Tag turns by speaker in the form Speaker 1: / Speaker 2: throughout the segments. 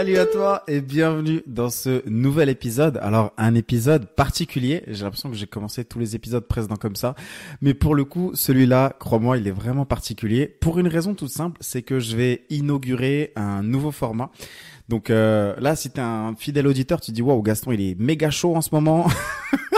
Speaker 1: Salut à toi et bienvenue dans ce nouvel épisode. Alors un épisode particulier, j'ai l'impression que j'ai commencé tous les épisodes précédents comme ça, mais pour le coup celui-là, crois-moi, il est vraiment particulier pour une raison toute simple, c'est que je vais inaugurer un nouveau format. Donc euh, là, si t'es un fidèle auditeur, tu dis waouh Gaston, il est méga chaud en ce moment.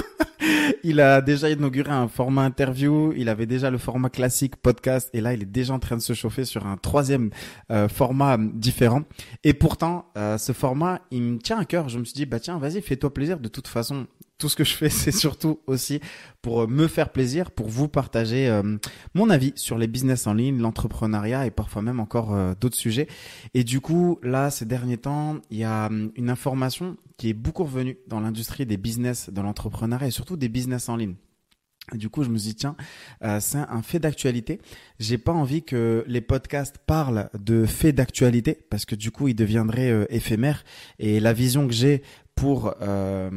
Speaker 1: il a déjà inauguré un format interview, il avait déjà le format classique podcast et là il est déjà en train de se chauffer sur un troisième euh, format différent. Et pourtant, euh, ce format, il me tient à cœur. Je me suis dit, bah tiens, vas-y, fais-toi plaisir. De toute façon, tout ce que je fais, c'est surtout aussi pour euh, me faire plaisir, pour vous partager euh, mon avis sur les business en ligne, l'entrepreneuriat et parfois même encore euh, d'autres sujets. Et du coup, là, ces derniers temps, il y a hum, une information qui est beaucoup revenue dans l'industrie des business, de l'entrepreneuriat et surtout des business en ligne. Du coup, je me dis tiens, c'est un fait d'actualité. J'ai pas envie que les podcasts parlent de faits d'actualité parce que du coup, ils deviendraient éphémères. Et la vision que j'ai pour euh,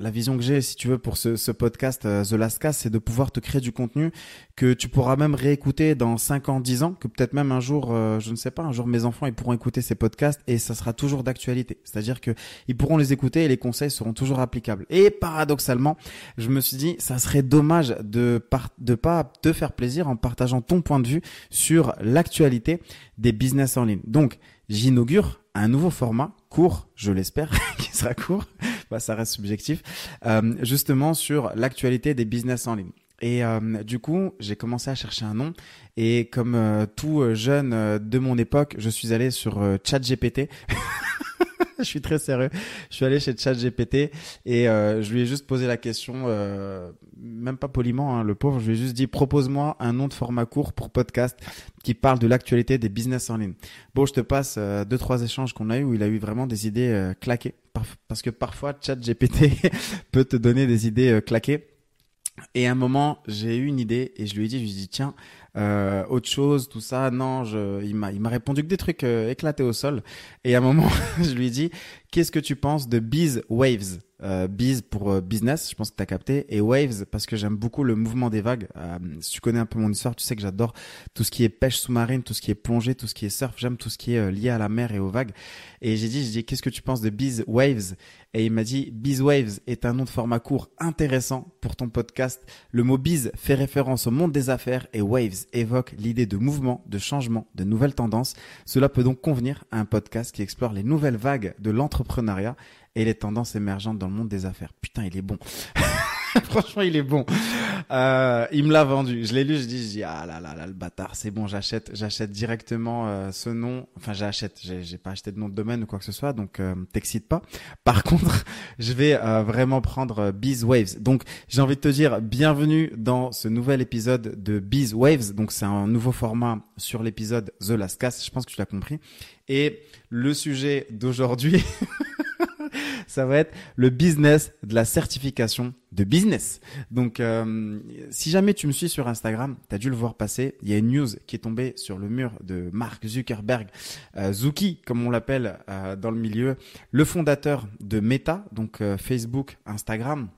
Speaker 1: la vision que j'ai, si tu veux, pour ce, podcast euh, The Last Cast, c'est de pouvoir te créer du contenu que tu pourras même réécouter dans 5 ans, 10 ans, que peut-être même un jour, euh, je ne sais pas, un jour mes enfants, ils pourront écouter ces podcasts et ça sera toujours d'actualité. C'est-à-dire que ils pourront les écouter et les conseils seront toujours applicables. Et paradoxalement, je me suis dit, ça serait dommage de par de pas te faire plaisir en partageant ton point de vue sur l'actualité des business en ligne. Donc, j'inaugure un nouveau format court, je l'espère, qui sera court, bah, ça reste subjectif, euh, justement sur l'actualité des business en ligne. Et euh, du coup, j'ai commencé à chercher un nom. Et comme euh, tout jeune de mon époque, je suis allé sur ChatGPT. je suis très sérieux. Je suis allé chez ChatGPT et euh, je lui ai juste posé la question, euh, même pas poliment, hein, le pauvre. Je lui ai juste dit propose-moi un nom de format court pour podcast qui parle de l'actualité des business en ligne. Bon, je te passe euh, deux trois échanges qu'on a eu où il a eu vraiment des idées euh, claquées parce que parfois ChatGPT peut te donner des idées euh, claquées. Et à un moment, j'ai eu une idée et je lui ai dit, je lui ai dit, tiens, euh, autre chose, tout ça. Non, je, il m'a, il m'a répondu que des trucs euh, éclatés au sol. Et à un moment, je lui dit, qu'est-ce que tu penses de Bees Waves? Euh, Bees pour euh, business, je pense que tu as capté, et Waves parce que j'aime beaucoup le mouvement des vagues. Euh, si tu connais un peu mon histoire, tu sais que j'adore tout ce qui est pêche sous-marine, tout ce qui est plongée, tout ce qui est surf, j'aime tout ce qui est euh, lié à la mer et aux vagues. Et j'ai dit, j'ai dit, qu'est-ce que tu penses de Bees Waves? Et il m'a dit, Bees Waves est un nom de format court intéressant pour ton podcast. Le mot Bees fait référence au monde des affaires et Waves évoque l'idée de mouvement, de changement, de nouvelles tendances. Cela peut donc convenir à un podcast qui explore les nouvelles vagues de l'entrepreneuriat et les tendances émergentes dans le monde des affaires. Putain, il est bon. Franchement, il est bon. Euh, il me l'a vendu. Je l'ai lu, je dis, je dis ah là là là le bâtard, c'est bon, j'achète, j'achète directement euh, ce nom. Enfin, j'achète. J'ai, j'ai pas acheté de nom de domaine ou quoi que ce soit, donc euh, t'excite pas. Par contre, je vais euh, vraiment prendre euh, Bees Waves. Donc, j'ai envie de te dire bienvenue dans ce nouvel épisode de Bees Waves. Donc, c'est un nouveau format sur l'épisode The Last Cast. Je pense que tu l'as compris. Et le sujet d'aujourd'hui. ça va être le business de la certification de business. Donc, euh, si jamais tu me suis sur Instagram, tu as dû le voir passer. Il y a une news qui est tombée sur le mur de Mark Zuckerberg, euh, Zuki, comme on l'appelle euh, dans le milieu, le fondateur de Meta, donc euh, Facebook, Instagram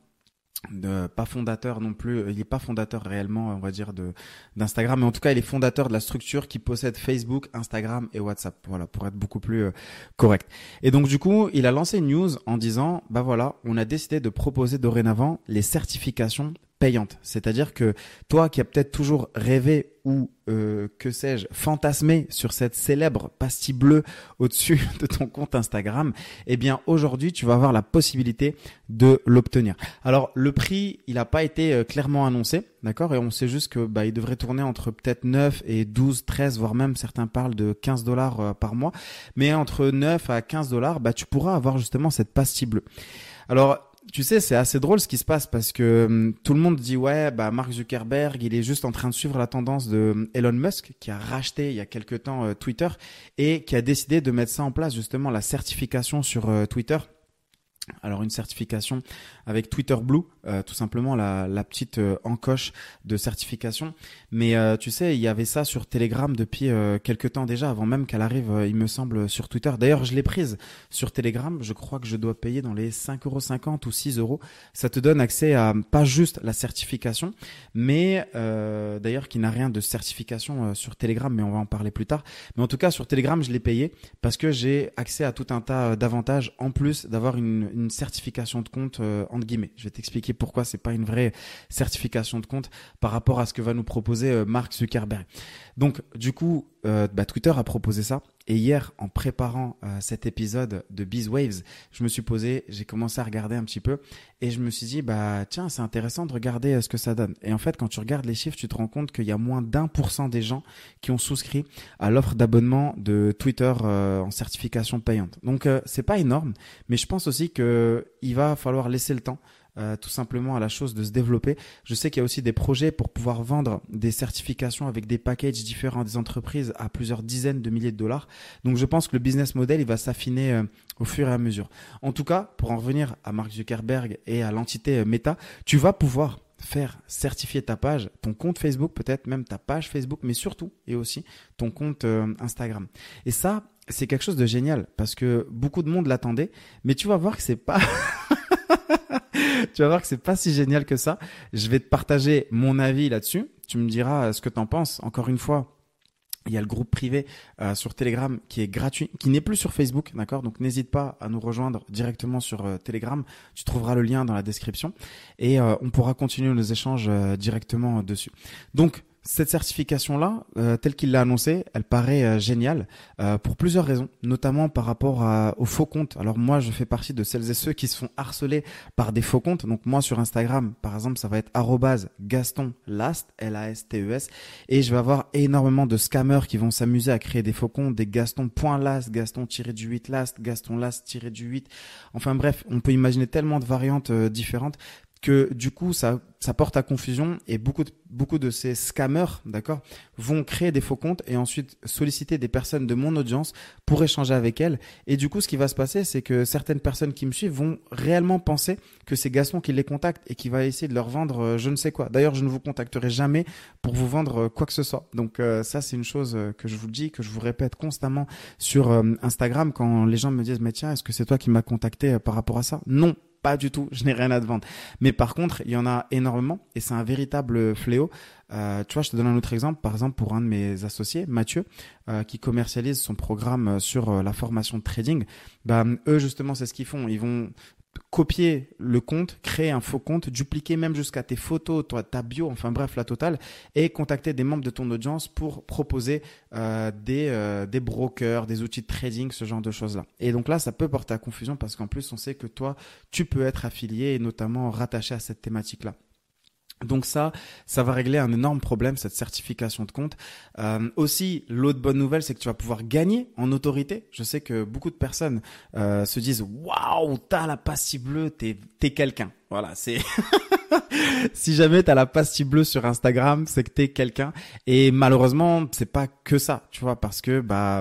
Speaker 1: de, pas fondateur non plus, il est pas fondateur réellement, on va dire, de d'Instagram, mais en tout cas, il est fondateur de la structure qui possède Facebook, Instagram et WhatsApp. Voilà, pour être beaucoup plus euh, correct. Et donc, du coup, il a lancé une news en disant, bah voilà, on a décidé de proposer dorénavant les certifications payante. C'est-à-dire que toi qui as peut-être toujours rêvé ou euh, que sais-je fantasmé sur cette célèbre pastille bleue au-dessus de ton compte Instagram, eh bien aujourd'hui tu vas avoir la possibilité de l'obtenir. Alors le prix, il n'a pas été euh, clairement annoncé, d'accord? Et on sait juste que bah il devrait tourner entre peut-être 9 et 12, 13, voire même certains parlent de 15 dollars euh, par mois, mais entre 9 à 15 dollars, bah tu pourras avoir justement cette pastille bleue. Alors tu sais, c'est assez drôle ce qui se passe parce que hum, tout le monde dit ouais, bah Mark Zuckerberg, il est juste en train de suivre la tendance de hum, Elon Musk qui a racheté il y a quelque temps euh, Twitter et qui a décidé de mettre ça en place justement la certification sur euh, Twitter alors une certification avec Twitter Blue, euh, tout simplement la, petite euh, encoche de certification. Mais euh, tu sais, il y avait ça sur Telegram depuis quelques temps déjà, avant même qu'elle arrive, il me semble, sur Twitter. D'ailleurs, je l'ai prise sur Telegram. Je crois que je dois payer dans les 5,50€ ou 6 euros. Ça te donne accès à pas juste la certification, mais d'ailleurs qui n'a rien de certification sur Telegram, mais on va en parler plus tard. Mais en tout cas, sur Telegram, je l'ai payé parce que j'ai accès à tout un tas d'avantages en plus d'avoir une une certification de compte euh, entre guillemets. Je vais t'expliquer pourquoi c'est pas une vraie certification de compte par rapport à ce que va nous proposer euh, Mark Zuckerberg. Donc du coup, euh, bah, Twitter a proposé ça. Et hier, en préparant cet épisode de Beeswaves, je me suis posé, j'ai commencé à regarder un petit peu et je me suis dit, bah tiens, c'est intéressant de regarder ce que ça donne. Et en fait, quand tu regardes les chiffres, tu te rends compte qu'il y a moins d'un pour cent des gens qui ont souscrit à l'offre d'abonnement de Twitter en certification payante. Donc c'est pas énorme, mais je pense aussi que il va falloir laisser le temps euh, tout simplement à la chose de se développer. Je sais qu'il y a aussi des projets pour pouvoir vendre des certifications avec des packages différents des entreprises à plusieurs dizaines de milliers de dollars. Donc je pense que le business model il va s'affiner euh, au fur et à mesure. En tout cas, pour en revenir à Mark Zuckerberg et à l'entité euh, Meta, tu vas pouvoir faire certifier ta page, ton compte Facebook, peut-être même ta page Facebook, mais surtout et aussi ton compte Instagram. Et ça, c'est quelque chose de génial parce que beaucoup de monde l'attendait, mais tu vas voir que c'est pas tu vas voir que c'est pas si génial que ça. Je vais te partager mon avis là-dessus. Tu me diras ce que tu en penses. Encore une fois, il y a le groupe privé euh, sur Telegram qui est gratuit, qui n'est plus sur Facebook, d'accord? Donc n'hésite pas à nous rejoindre directement sur euh, Telegram. Tu trouveras le lien dans la description et euh, on pourra continuer nos échanges directement dessus. Donc cette certification-là, euh, telle qu'il l'a annoncé, elle paraît euh, géniale euh, pour plusieurs raisons, notamment par rapport aux faux comptes. Alors moi, je fais partie de celles et ceux qui se font harceler par des faux comptes. Donc moi, sur Instagram, par exemple, ça va être Gaston Last, L-A-S-T-E-S, e et je vais avoir énormément de scammers qui vont s'amuser à créer des faux comptes, des Gaston.last, Gaston-du-8 last, Gaston last-du-8. Enfin bref, on peut imaginer tellement de variantes différentes que du coup ça ça porte à confusion et beaucoup de, beaucoup de ces scammers, d'accord, vont créer des faux comptes et ensuite solliciter des personnes de mon audience pour échanger avec elles. Et du coup, ce qui va se passer, c'est que certaines personnes qui me suivent vont réellement penser que c'est Gaston qui les contacte et qui va essayer de leur vendre euh, je ne sais quoi. D'ailleurs, je ne vous contacterai jamais pour vous vendre euh, quoi que ce soit. Donc euh, ça, c'est une chose que je vous dis, que je vous répète constamment sur Instagram quand les gens me disent mais tiens, est-ce que c'est toi qui m'as contacté par rapport à ça? Non, pas du tout, je n'ai rien à te vendre. Mais par contre, il y en a énormément et c'est un véritable fléau. Euh, tu vois, je te donne un autre exemple. Par exemple, pour un de mes associés, Mathieu, euh, qui commercialise son programme sur euh, la formation de trading, bah, eux justement, c'est ce qu'ils font. Ils vont copier le compte, créer un faux compte, dupliquer même jusqu'à tes photos, toi, ta bio, enfin bref, la totale, et contacter des membres de ton audience pour proposer euh, des, euh, des brokers, des outils de trading, ce genre de choses-là. Et donc là, ça peut porter à confusion parce qu'en plus, on sait que toi, tu peux être affilié et notamment rattaché à cette thématique-là. Donc ça, ça va régler un énorme problème, cette certification de compte. Euh, aussi, l'autre bonne nouvelle, c'est que tu vas pouvoir gagner en autorité. Je sais que beaucoup de personnes euh, se disent waouh, t'as la pastille bleue, t'es t'es quelqu'un. Voilà, c'est si jamais t'as la pastille bleue sur Instagram, c'est que t'es quelqu'un. Et malheureusement, c'est pas que ça, tu vois, parce que bah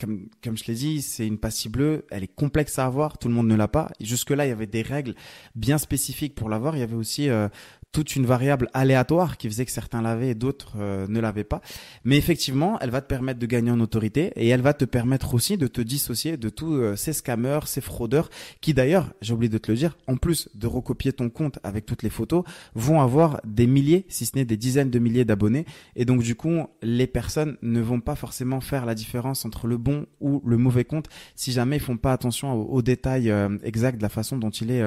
Speaker 1: comme comme je l'ai dit, c'est une pastille bleue, elle est complexe à avoir, tout le monde ne l'a pas. Jusque là, il y avait des règles bien spécifiques pour l'avoir. Il y avait aussi euh, toute une variable aléatoire qui faisait que certains l'avaient et d'autres euh, ne l'avaient pas. Mais effectivement, elle va te permettre de gagner en autorité et elle va te permettre aussi de te dissocier de tous euh, ces scammers, ces fraudeurs qui d'ailleurs, j'ai oublié de te le dire, en plus de recopier ton compte avec toutes les photos, vont avoir des milliers, si ce n'est des dizaines de milliers d'abonnés. Et donc du coup, les personnes ne vont pas forcément faire la différence entre le bon ou le mauvais compte si jamais ils font pas attention aux, détails euh, exacts de la façon dont il est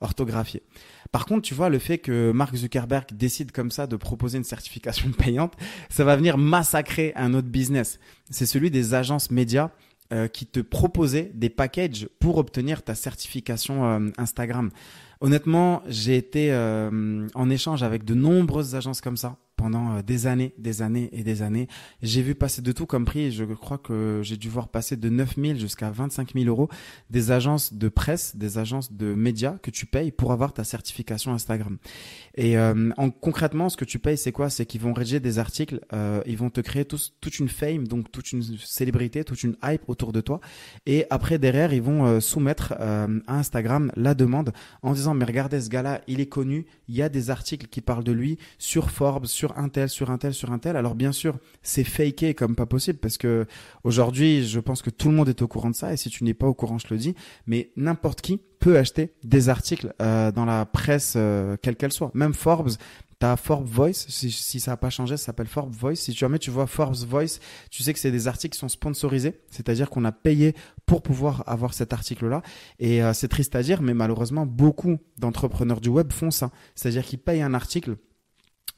Speaker 1: orthographié. Par contre, tu vois, le fait que Mark Zuckerberg décide comme ça de proposer une certification payante, ça va venir massacrer un autre business. C'est celui des agences médias euh, qui te proposaient des packages pour obtenir ta certification euh, Instagram. Honnêtement, j'ai été euh, en échange avec de nombreuses agences comme ça pendant euh, des années, des années et des années. J'ai vu passer de tout comme prix. Je crois que j'ai dû voir passer de 9 000 jusqu'à 25 000 euros des agences de presse, des agences de médias que tu payes pour avoir ta certification Instagram. Et euh, en, concrètement, ce que tu payes, c'est quoi? C'est qu'ils vont rédiger des articles, euh, ils vont te créer toute une fame, donc toute une célébrité, toute une hype autour de toi. Et après, derrière, ils vont euh, soumettre à Instagram la demande en disant, mais regardez ce gars-là, il est connu, il y a des articles qui parlent de lui sur Forbes, sur Intel, sur Intel, sur Intel. Alors bien sûr, c'est faké comme pas possible parce que aujourd'hui, je pense que tout le monde est au courant de ça. Et si tu n'es pas au courant, je le dis. Mais n'importe qui peut acheter des articles euh, dans la presse, euh, quelle qu'elle soit. Même Forbes, T'as Forbes Voice, si, ça n'a pas changé, ça s'appelle Forbes Voice. Si jamais tu vois Forbes Voice, tu sais que c'est des articles qui sont sponsorisés, c'est-à-dire qu'on a payé pour pouvoir avoir cet article-là. Et euh, c'est triste à dire, mais malheureusement, beaucoup d'entrepreneurs du web font ça. C'est-à-dire qu'ils payent un article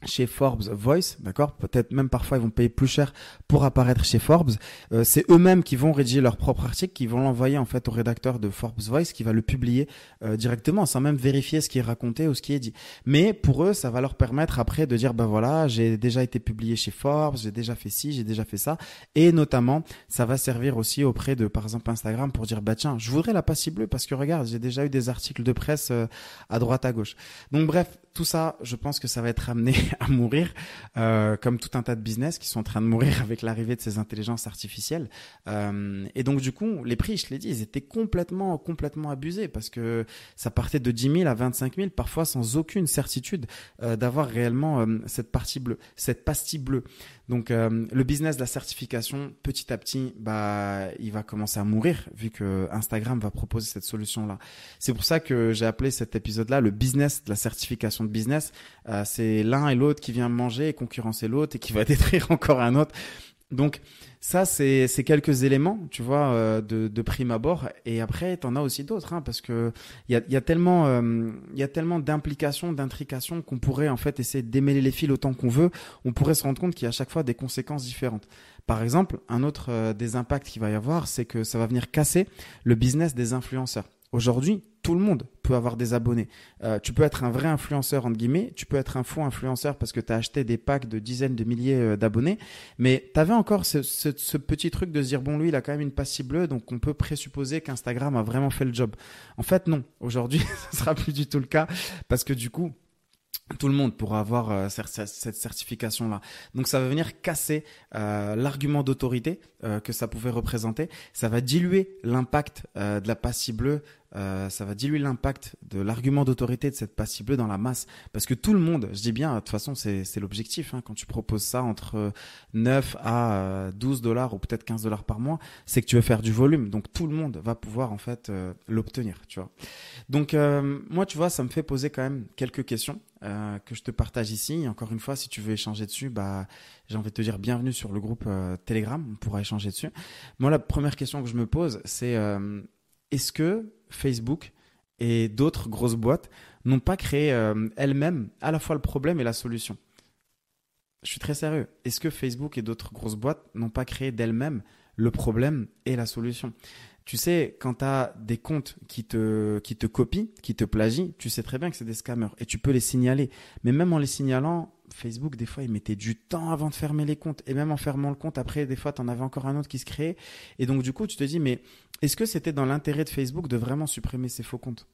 Speaker 1: chez Forbes Voice, d'accord? Peut-être même parfois ils vont payer plus cher pour apparaître chez Forbes. Euh, c'est eux-mêmes qui vont rédiger leur propre article, qui vont l'envoyer en fait au rédacteur de Forbes Voice, qui va le publier euh, directement, sans même vérifier ce qui est raconté ou ce qui est dit. Mais pour eux, ça va leur permettre après de dire ben voilà, j'ai déjà été publié chez Forbes, j'ai déjà fait ci, j'ai déjà fait ça, et notamment ça va servir aussi auprès de par exemple Instagram pour dire bah tiens, je voudrais la passe bleue parce que regarde, j'ai déjà eu des articles de presse euh, à droite à gauche. Donc bref, tout ça, je pense que ça va être amené à mourir, euh, comme tout un tas de business qui sont en train de mourir avec l'arrivée de ces intelligences artificielles. Euh, et donc du coup, les prix, je l'ai dit, ils étaient complètement, complètement abusés parce que ça partait de 10 000 à 25 000, parfois sans aucune certitude euh, d'avoir réellement euh, cette partie bleue, cette pastille bleue. Donc euh, le business de la certification, petit à petit, bah, il va commencer à mourir vu que Instagram va proposer cette solution-là. C'est pour ça que j'ai appelé cet épisode-là le business de la certification de business. Euh, c'est l'un et l'autre qui vient manger et concurrencer l'autre et qui va détruire encore un autre. Donc ça, c'est quelques éléments, tu vois, euh, de, de prime abord. Et après, t'en as aussi d'autres, hein, parce que il y a, y a tellement, euh, y a tellement d'implications, d'intrications qu'on pourrait en fait essayer de démêler les fils autant qu'on veut. On pourrait se rendre compte qu'il y a à chaque fois des conséquences différentes. Par exemple, un autre euh, des impacts qu'il va y avoir, c'est que ça va venir casser le business des influenceurs. Aujourd'hui, tout le monde peut avoir des abonnés. Euh, tu peux être un vrai influenceur, entre guillemets, tu peux être un faux influenceur parce que tu as acheté des packs de dizaines de milliers euh, d'abonnés, mais tu avais encore ce, petit truc de se dire, bon, lui, il a quand même une passe bleue, donc on peut présupposer qu'Instagram a vraiment fait le job. En fait, non. Aujourd'hui, ce sera plus du tout le cas parce que du coup, tout le monde pourra avoir euh, cette certification-là. Donc ça va venir casser l'argument d'autorité que ça pouvait représenter. Ça va diluer l'impact de la passe bleue euh, ça va diluer l'impact de l'argument d'autorité de cette passe bleue dans la masse. Parce que tout le monde, je dis bien, de toute façon, c'est l'objectif. Hein, quand tu proposes ça entre 9 à 12 dollars ou peut-être 15 dollars par mois, c'est que tu veux faire du volume. Donc tout le monde va pouvoir en fait euh, l'obtenir, tu vois. Donc euh, moi, tu vois, ça me fait poser quand même quelques questions que je te partage ici. encore une fois, si tu veux échanger dessus, bah, j'ai envie de te dire bienvenue sur le groupe Telegram. On pourra échanger dessus. Moi, la première question que je me pose, c'est est-ce que Facebook et d'autres grosses boîtes n'ont pas créé euh, elles-mêmes à la fois le problème et la solution Je suis très sérieux. Est-ce que Facebook et d'autres grosses boîtes n'ont pas créé d'elles-mêmes le problème et la solution? Tu sais, quand tu as des comptes qui te, qui te copient, qui te plagient, tu sais très bien que c'est des scammers et tu peux les signaler. Mais même en les signalant, Facebook, des fois, il mettait du temps avant de fermer les comptes. Et même en fermant le compte, après, des fois, tu en avais encore un autre qui se créait. Et donc, du coup, tu te dis, mais est-ce que c'était dans l'intérêt de Facebook de vraiment supprimer ces faux comptes?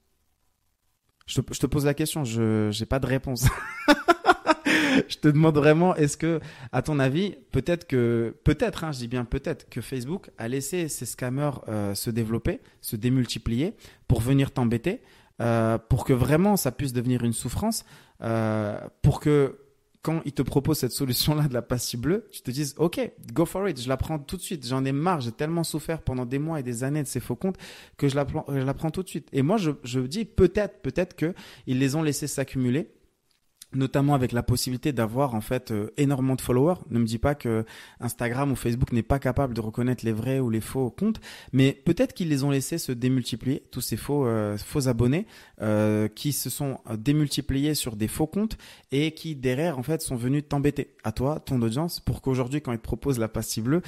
Speaker 1: Je te, pose la question, je n'ai pas de réponse. je te demande vraiment, est-ce que, à ton avis, peut-être que, peut-être, hein, je dis bien peut-être, que Facebook a laissé ces scammers euh, se développer, se démultiplier pour venir t'embêter, euh, pour que vraiment ça puisse devenir une souffrance, euh, pour que quand il te propose cette solution-là de la pastille bleue, tu te dises, OK, go for it, je la prends tout de suite. J'en ai marre, j'ai tellement souffert pendant des mois et des années de ces faux comptes que je la, je la prends tout de suite. Et moi, je, je dis peut-être, peut-être que ils les ont laissés s'accumuler notamment avec la possibilité d'avoir en fait euh, énormément de followers. Ne me dis pas que Instagram ou Facebook n'est pas capable de reconnaître les vrais ou les faux comptes, mais peut-être qu'ils les ont laissés se démultiplier, tous ces faux euh, faux abonnés euh, qui se sont démultipliés sur des faux comptes et qui derrière en fait sont venus t'embêter à toi, ton audience, pour qu'aujourd'hui quand ils te proposent la passe bleue,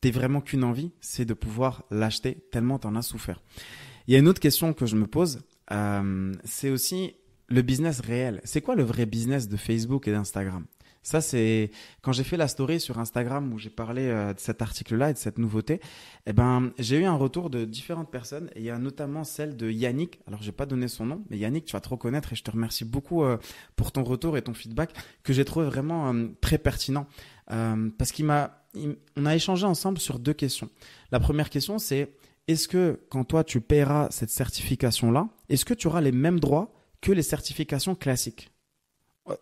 Speaker 1: t'aies vraiment qu'une envie, c'est de pouvoir l'acheter tellement t'en as souffert. Il y a une autre question que je me pose, c'est aussi le business réel. C'est quoi le vrai business de Facebook et d'Instagram? Ça, c'est quand j'ai fait la story sur Instagram où j'ai parlé euh, de cet article-là et de cette nouveauté. Eh ben, j'ai eu un retour de différentes personnes et il y a notamment celle de Yannick. Alors, j'ai pas donné son nom, mais Yannick, tu vas te reconnaître et je te remercie beaucoup euh, pour ton retour et ton feedback que j'ai trouvé vraiment euh, très pertinent parce qu'il m'a, on a échangé ensemble sur deux questions. La première question, c'est est-ce que quand toi tu paieras cette certification-là, est-ce que tu auras les mêmes droits que les certifications classiques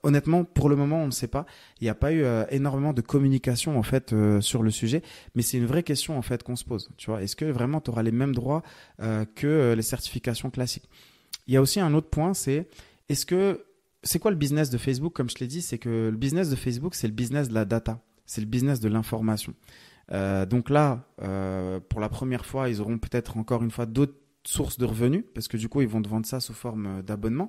Speaker 1: Honnêtement, pour le moment, on ne sait pas. Il n'y a pas eu euh, énormément de communication en fait euh, sur le sujet, mais c'est une vraie question en fait qu'on se pose. Tu vois, est-ce que vraiment tu auras les mêmes droits euh, que les certifications classiques? Il y a aussi un autre point, c'est est-ce que c'est quoi le business de Facebook? Comme je l'ai dit, c'est que le business de Facebook, c'est le business de la data, c'est le business de l'information. donc là, pour la première fois, ils auront peut-être encore une fois d'autres source de revenus, parce que du coup, ils vont te vendre ça sous forme euh, d'abonnement.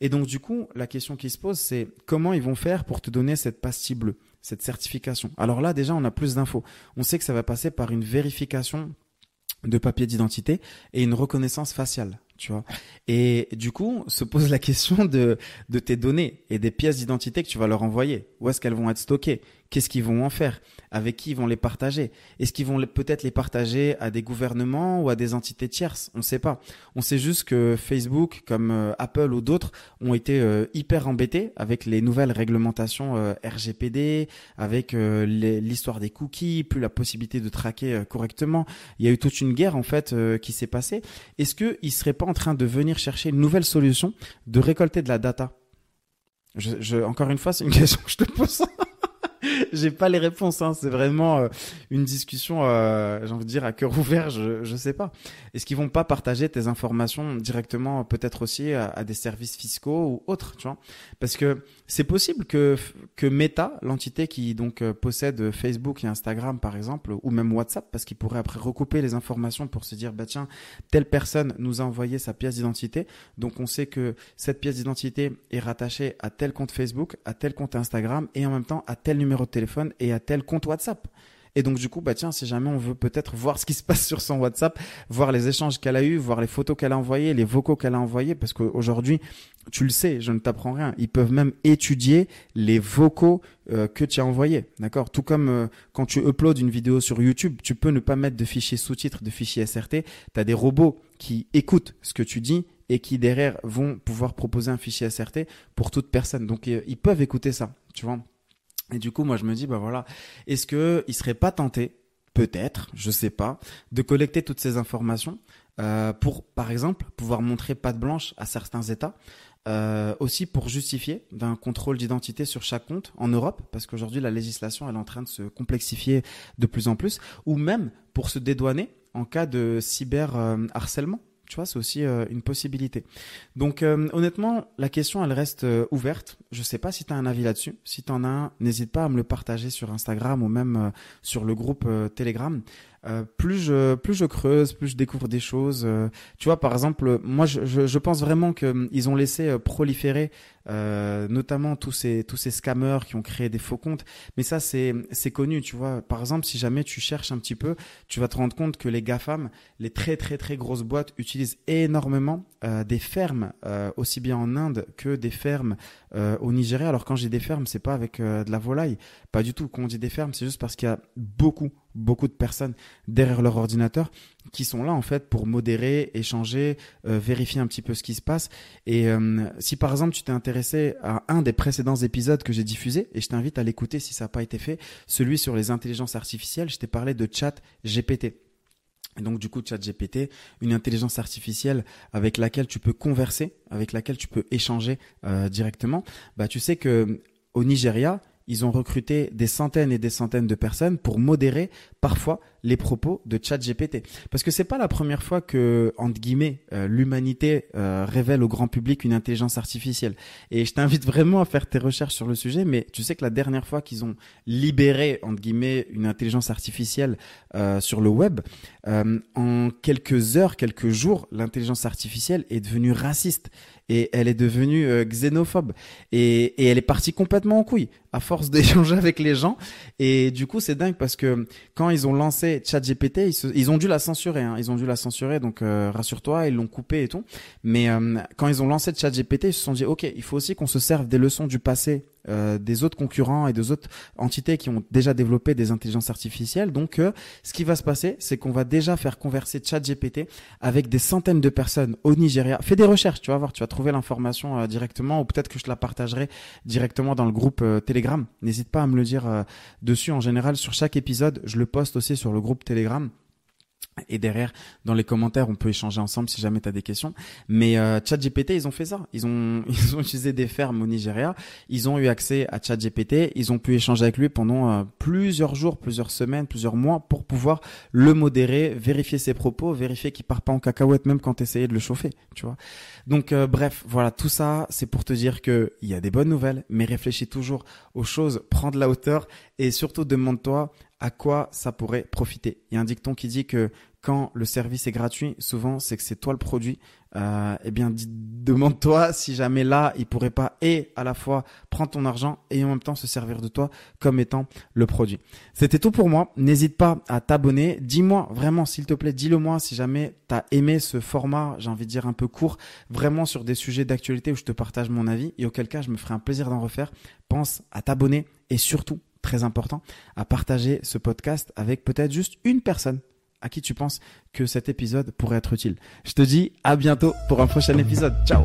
Speaker 1: Et donc, du coup, la question qui se pose, c'est comment ils vont faire pour te donner cette pastille bleue, cette certification? Alors là, déjà, on a plus d'infos. On sait que ça va passer par une vérification de papier d'identité et une reconnaissance faciale, tu vois. Et du coup, se pose la question de, de tes données et des pièces d'identité que tu vas leur envoyer. Où est-ce qu'elles vont être stockées? Qu'est-ce qu'ils vont en faire? Avec qui ils vont les partager? Est-ce qu'ils vont peut-être les partager à des gouvernements ou à des entités tierces? On ne sait pas. On sait juste que Facebook, comme euh, Apple ou d'autres, ont été euh, hyper embêtés avec les nouvelles réglementations euh, RGPD, avec l'histoire des cookies, plus la possibilité de traquer correctement. Il y a eu toute une guerre en fait qui s'est passée. Est-ce qu'ils ne seraient pas en train de venir chercher une nouvelle solution de récolter de la data je, encore une fois, c'est une question que je te pose. j'ai pas les réponses. Hein. C'est vraiment euh, une discussion, euh, j'ai envie de dire, à cœur ouvert. Je je sais pas. Est-ce qu'ils vont pas partager tes informations directement, peut-être aussi à, des services fiscaux ou autres, tu vois? Parce que c'est possible que Meta, l'entité qui donc euh, possède Facebook et Instagram par exemple, ou même WhatsApp, parce qu'ils pourraient après recouper les informations pour se dire bah tiens, telle personne nous a envoyé sa pièce d'identité, donc on sait que cette pièce d'identité est rattachée à tel compte Facebook, à tel compte Instagram et en même temps à tel numéro de téléphone et à tel compte WhatsApp. Et donc du coup, bah tiens, si jamais on veut peut-être voir ce qui se passe sur son WhatsApp, voir les échanges qu'elle a eus, voir les photos qu'elle a envoyées, les vocaux qu'elle a envoyés, parce qu'aujourd'hui, tu le sais, je ne t'apprends rien, ils peuvent même étudier les vocaux euh, que tu as envoyés, d'accord? Tout comme euh, quand tu uploads une vidéo sur YouTube, tu peux ne pas mettre de fichier sous-titres, de fichier SRT, tu as des robots qui écoutent ce que tu dis et qui derrière vont pouvoir proposer un fichier SRT pour toute personne. Donc euh, ils peuvent écouter ça, tu vois? Et du coup, moi, je me dis, bah voilà, est-ce que il serait pas tenté, peut-être, je sais pas, de collecter toutes ces informations euh, pour, par exemple, pouvoir montrer patte blanche à certains États, euh, aussi pour justifier d'un contrôle d'identité sur chaque compte en Europe, parce qu'aujourd'hui la législation elle est en train de se complexifier de plus en plus, ou même pour se dédouaner en cas de cyber harcèlement tu vois, c'est aussi euh, une possibilité. Donc euh, honnêtement, la question elle reste euh, ouverte. Je sais pas si tu as un avis là-dessus. Si tu en as un, n'hésite pas à me le partager sur Instagram ou même sur le groupe Telegram. Euh, plus je plus je creuse, plus je découvre des choses. Euh, tu vois, par exemple, moi, je, je, je pense vraiment que hum, ils ont laissé euh, proliférer, notamment tous ces tous ces scammers qui ont créé des faux comptes. Mais ça, c'est c'est connu, tu vois. Par exemple, si jamais tu cherches un petit peu, tu vas te rendre compte que les gafam, les très très très grosses boîtes utilisent énormément des fermes, aussi bien en Inde que des fermes au Nigeria. Alors quand j'ai des fermes, c'est pas avec de la volaille, pas du tout. Quand on dit des fermes, c'est juste parce qu'il y a beaucoup beaucoup de personnes derrière leur ordinateur qui sont là en fait pour modérer, échanger, euh, vérifier un petit peu ce qui se passe. Et euh, si par exemple tu t'es intéressé à un des précédents épisodes que j'ai diffusé, et je t'invite à l'écouter si ça n'a pas été fait, celui sur les intelligences artificielles, je t'ai parlé de chat GPT. Et donc du coup, chat GPT, une intelligence artificielle avec laquelle tu peux converser, avec laquelle tu peux échanger euh, directement. Bah tu sais que au Nigeria, ils ont recruté des centaines et des centaines de personnes pour modérer parfois les propos de ChatGPT. Parce que c'est pas la première fois que, entre guillemets, euh, l'humanité euh, révèle au grand public une intelligence artificielle. Et je t'invite vraiment à faire tes recherches sur le sujet, mais tu sais que la dernière fois qu'ils ont libéré, entre guillemets, une intelligence artificielle euh, sur le web, en quelques heures, quelques jours, l'intelligence artificielle est devenue raciste et elle est devenue xénophobe et, et elle est partie complètement en couille à force d'échanger avec les gens et du coup c'est dingue parce que quand ils ont lancé ChatGPT, ils, ils ont dû la censurer. Hein. Ils ont dû la censurer, donc euh, rassure-toi, ils l'ont coupé et tout. Mais euh, quand ils ont lancé ChatGPT, ils se sont dit, ok, il faut aussi qu'on se serve des leçons du passé euh, des autres concurrents et des autres entités qui ont déjà développé des intelligences artificielles. Donc, euh, ce qui va se passer, c'est qu'on va déjà faire converser ChatGPT avec des centaines de personnes au Nigeria. Fais des recherches, tu vas voir, tu vas trouver l'information euh, directement, ou peut-être que je la partagerai directement dans le groupe Telegram. N'hésite pas à me le dire dessus. En général, sur chaque épisode, je le poste aussi sur le groupe Telegram. Et derrière, dans les commentaires, on peut échanger ensemble si jamais tu as des questions. Mais euh, ChatGPT, ils ont fait ça. Ils ont, ils ont utilisé des fermes au Nigeria. Ils ont eu accès à ChatGPT. Ils ont pu échanger avec lui pendant euh, plusieurs jours, plusieurs semaines, plusieurs mois pour pouvoir le modérer, vérifier ses propos, vérifier qu'il part pas en cacahuète même quand essayais de le chauffer. Tu vois. Donc euh, bref, voilà, tout ça, c'est pour te dire que il y a des bonnes nouvelles, mais réfléchis toujours aux choses, prends de la hauteur et surtout demande-toi à quoi ça pourrait profiter. Il y a un dicton qui dit que quand le service est gratuit, souvent c'est que c'est toi le produit. Euh, eh bien, demande-toi si jamais là, il pourrait pas et à la fois prendre ton argent et en même temps se servir de toi comme étant le produit. C'était tout pour moi. N'hésite pas à t'abonner. Dis-moi vraiment, s'il te plaît, dis-le moi si jamais tu as aimé ce format, j'ai envie de dire un peu court, vraiment sur des sujets d'actualité où je te partage mon avis et auquel cas je me ferai un plaisir d'en refaire. Pense à t'abonner et surtout très important, à partager ce podcast avec peut-être juste une personne à qui tu penses que cet épisode pourrait être utile. Je te dis à bientôt pour un prochain épisode. Ciao